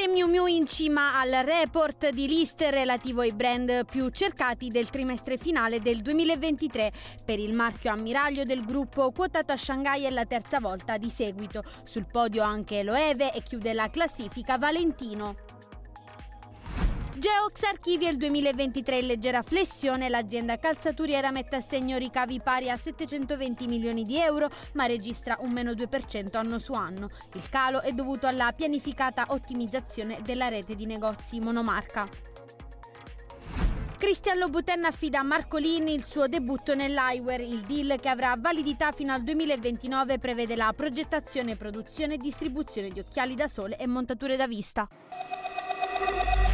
Prada e Miu Miu in cima al report di list relativo ai brand più cercati del trimestre finale del 2023. Per il marchio ammiraglio del gruppo quotato a Shanghai è la terza volta di seguito. Sul podio anche Loewe e chiude la classifica Valentino. Geox archivia il 2023 in leggera flessione, l'azienda calzaturiera mette a segno ricavi pari a 720 milioni di euro, ma registra un meno 2% anno su anno. Il calo è dovuto alla pianificata ottimizzazione della rete di negozi monomarca. Cristian Louboutin affida a Marcolini il suo debutto nell'eyewear. Il deal che avrà validità fino al 2029 prevede la progettazione, produzione e distribuzione di occhiali da sole e montature da vista.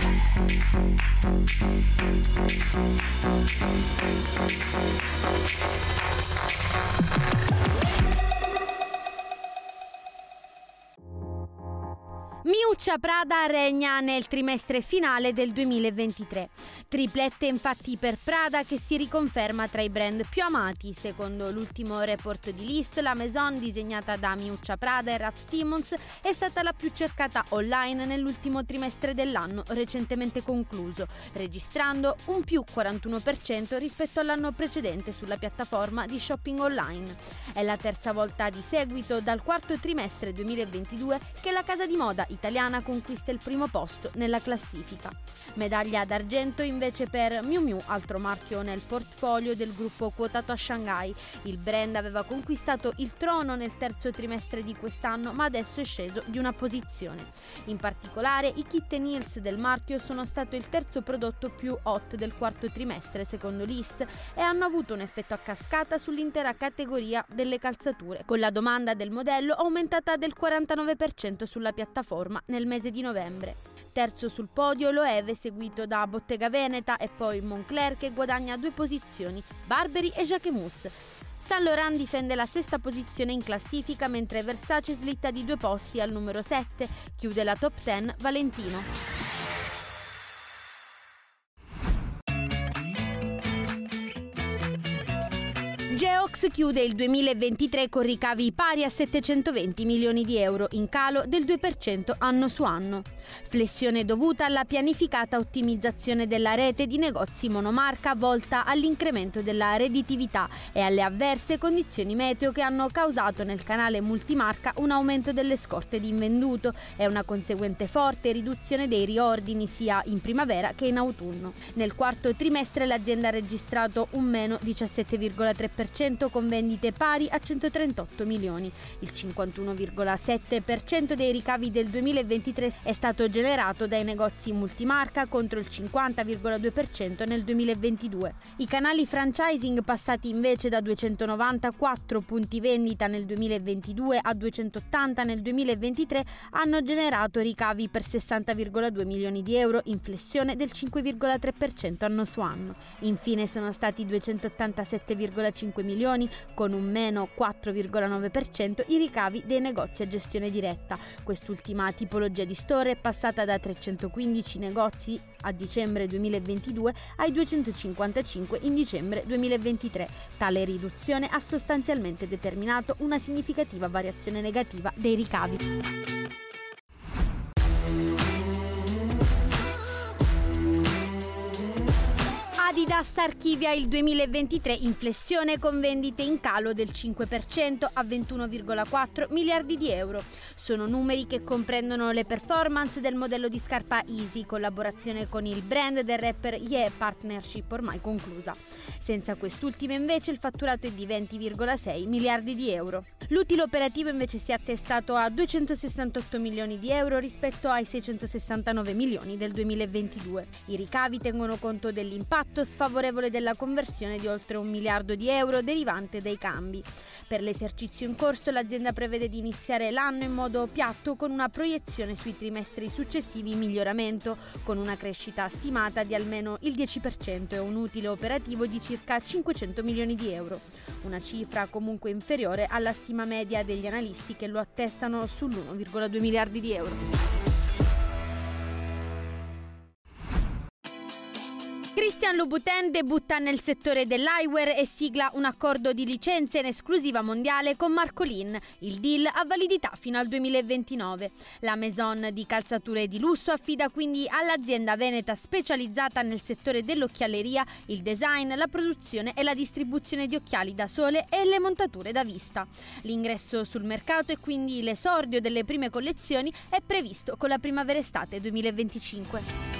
Thank you. Miuccia Prada regna nel trimestre finale del 2023. Triplette infatti per Prada che si riconferma tra i brand più amati. Secondo l'ultimo report di List, la Maison disegnata da Miuccia Prada e Raf Simons è stata la più cercata online nell'ultimo trimestre dell'anno recentemente concluso, registrando un più 41% rispetto all'anno precedente sulla piattaforma di shopping online. È la terza volta di seguito dal quarto trimestre 2022 che la casa di moda italiana conquista il primo posto nella classifica. Medaglia d'argento invece per Miu Miu, altro marchio nel portfolio del gruppo quotato a Shanghai. Il brand aveva conquistato il trono nel terzo trimestre di quest'anno, ma adesso è sceso di una posizione. In particolare, i kit Niels del marchio sono stato il terzo prodotto più hot del quarto trimestre, secondo List, e hanno avuto un effetto a cascata sull'intera categoria delle calzature, con la domanda del modello aumentata del 49% sulla piattaforma piattaforma nel mese di novembre. Terzo sul podio Loewe, seguito da Bottega Veneta e poi Moncler che guadagna due posizioni, Barberi e Jacquemus. Saint Laurent difende la sesta posizione in classifica mentre Versace slitta di due posti al numero 7, chiude la top 10 Valentino. Geox chiude il 2023 con ricavi pari a 720 milioni di euro, in calo del 2% anno su anno. Flessione dovuta alla pianificata ottimizzazione della rete di negozi monomarca volta all'incremento della redditività e alle avverse condizioni meteo che hanno causato nel canale multimarca un aumento delle scorte di invenduto e una conseguente forte riduzione dei riordini sia in primavera che in autunno. Nel quarto trimestre l'azienda ha registrato un meno 17,3% con vendite pari a 138 milioni. Il 51,7% dei ricavi del 2023 è stato generato dai negozi multimarca contro il 50,2% nel 2022. I canali franchising passati invece da 294 punti vendita nel 2022 a 280 nel 2023 hanno generato ricavi per 60,2 milioni di euro, in flessione del 5,3% anno su anno. Infine sono stati 287,5 5 milioni, con un meno 4,9% i ricavi dei negozi a gestione diretta. Quest'ultima tipologia di store passata da 315 negozi a dicembre 2022 ai 255 in dicembre 2023. Tale riduzione ha sostanzialmente determinato una significativa variazione negativa dei ricavi. Adidas archivia il 2023 in flessione con vendite in calo del 5% a 21,4 miliardi di euro. Sono numeri che comprendono le performance del modello di scarpa Easy, collaborazione con il brand del rapper Ye, partnership ormai conclusa. Senza quest'ultima invece il fatturato è di 20,6 miliardi di euro. L'utile operativo invece si è attestato a 268 milioni di euro rispetto ai 669 milioni del 2022. I ricavi tengono conto dell'impatto sfavorevole favorevole della conversione di oltre un miliardo di euro derivante dai cambi. Per l'esercizio in corso l'azienda prevede di iniziare l'anno in modo piatto con una proiezione sui trimestri successivi in miglioramento, con una crescita stimata di almeno il 10% e un utile operativo di circa 500 milioni di euro, una cifra comunque inferiore alla stima media degli analisti che lo attestano sull'1,2 miliardi di euro. Christian Louboutin debutta nel settore dell'eyewear e sigla un accordo di licenza in esclusiva mondiale con Marcolin. Il deal ha validità fino al 2029. La Maison di calzature di lusso affida quindi all'azienda veneta specializzata nel settore dell'occhialeria il design, la produzione e la distribuzione di occhiali da sole e le montature da vista. L'ingresso sul mercato e quindi l'esordio delle prime collezioni è previsto con la primavera-estate 2025.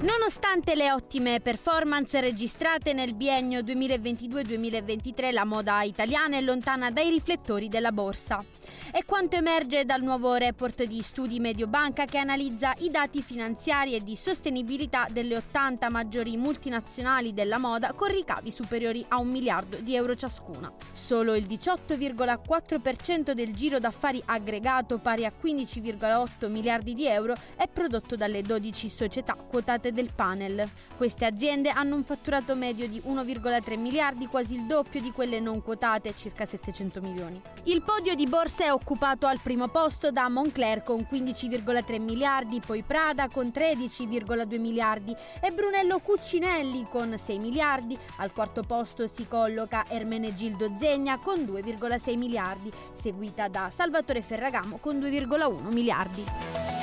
Nonostante le ottime performance registrate nel biennio 2022-2023, la moda italiana è lontana dai riflettori della borsa. È quanto emerge dal nuovo report di Studi Mediobanca che analizza i dati finanziari e di sostenibilità delle 80 maggiori multinazionali della moda con ricavi superiori a un miliardo di euro ciascuna. Solo il 18,4% del giro d'affari aggregato, pari a 15,8 miliardi di euro, è prodotto dalle 12 società quotate quotate del panel. Queste aziende hanno un fatturato medio di 1,3 miliardi, quasi il doppio di quelle non quotate, circa 700 milioni. Il podio di borsa è occupato al primo posto da Moncler con 15,3 miliardi, poi Prada con 13,2 miliardi e Brunello Cuccinelli con 6 miliardi. Al quarto posto si colloca Ermenegildo Zegna con 2,6 miliardi, seguita da Salvatore Ferragamo con 2,1 miliardi.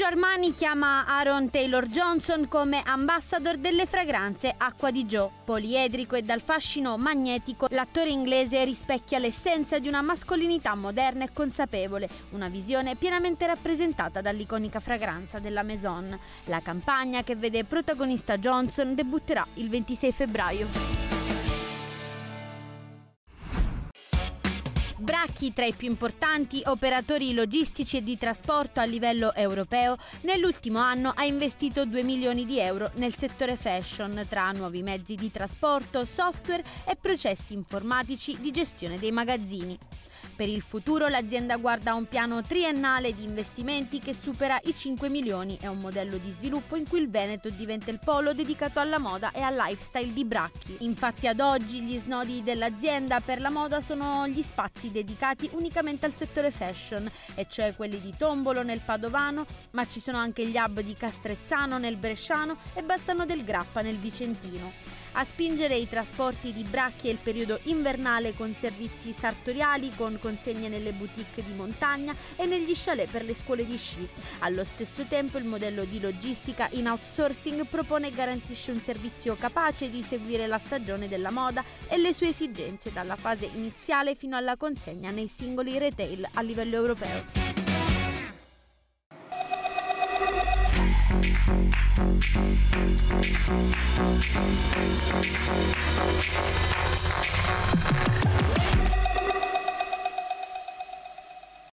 Giorgio Armani chiama Aaron Taylor Johnson come ambassador delle fragranze Acqua di Joe. Poliedrico e dal fascino magnetico, l'attore inglese rispecchia l'essenza di una mascolinità moderna e consapevole, una visione pienamente rappresentata dall'iconica fragranza della Maison. La campagna che vede protagonista Johnson debutterà il 26 febbraio. Bracchi tra i più importanti operatori logistici e di trasporto a livello europeo, nell'ultimo anno ha investito 2 milioni di euro nel settore fashion tra nuovi mezzi di trasporto, software e processi informatici di gestione dei magazzini. Per il futuro l'azienda guarda un piano triennale di investimenti che supera i 5 milioni e un modello di sviluppo in cui il Veneto diventa il polo dedicato alla moda e al lifestyle di Bracchi. Infatti ad oggi gli snodi dell'azienda per la moda sono gli spazi dedicati unicamente al settore fashion, e cioè quelli di Tombolo nel Padovano, ma ci sono anche gli hub di Castrezzano nel Bresciano e Bassano del Grappa nel Vicentino. A spingere i trasporti di bracchi è il periodo invernale con servizi sartoriali, con consegne nelle boutique di montagna e negli chalet per le scuole di sci. Allo stesso tempo il modello di logistica in outsourcing propone e garantisce un servizio capace di seguire la stagione della moda e le sue esigenze dalla fase iniziale fino alla consegna nei singoli retail a livello europeo. Thank you.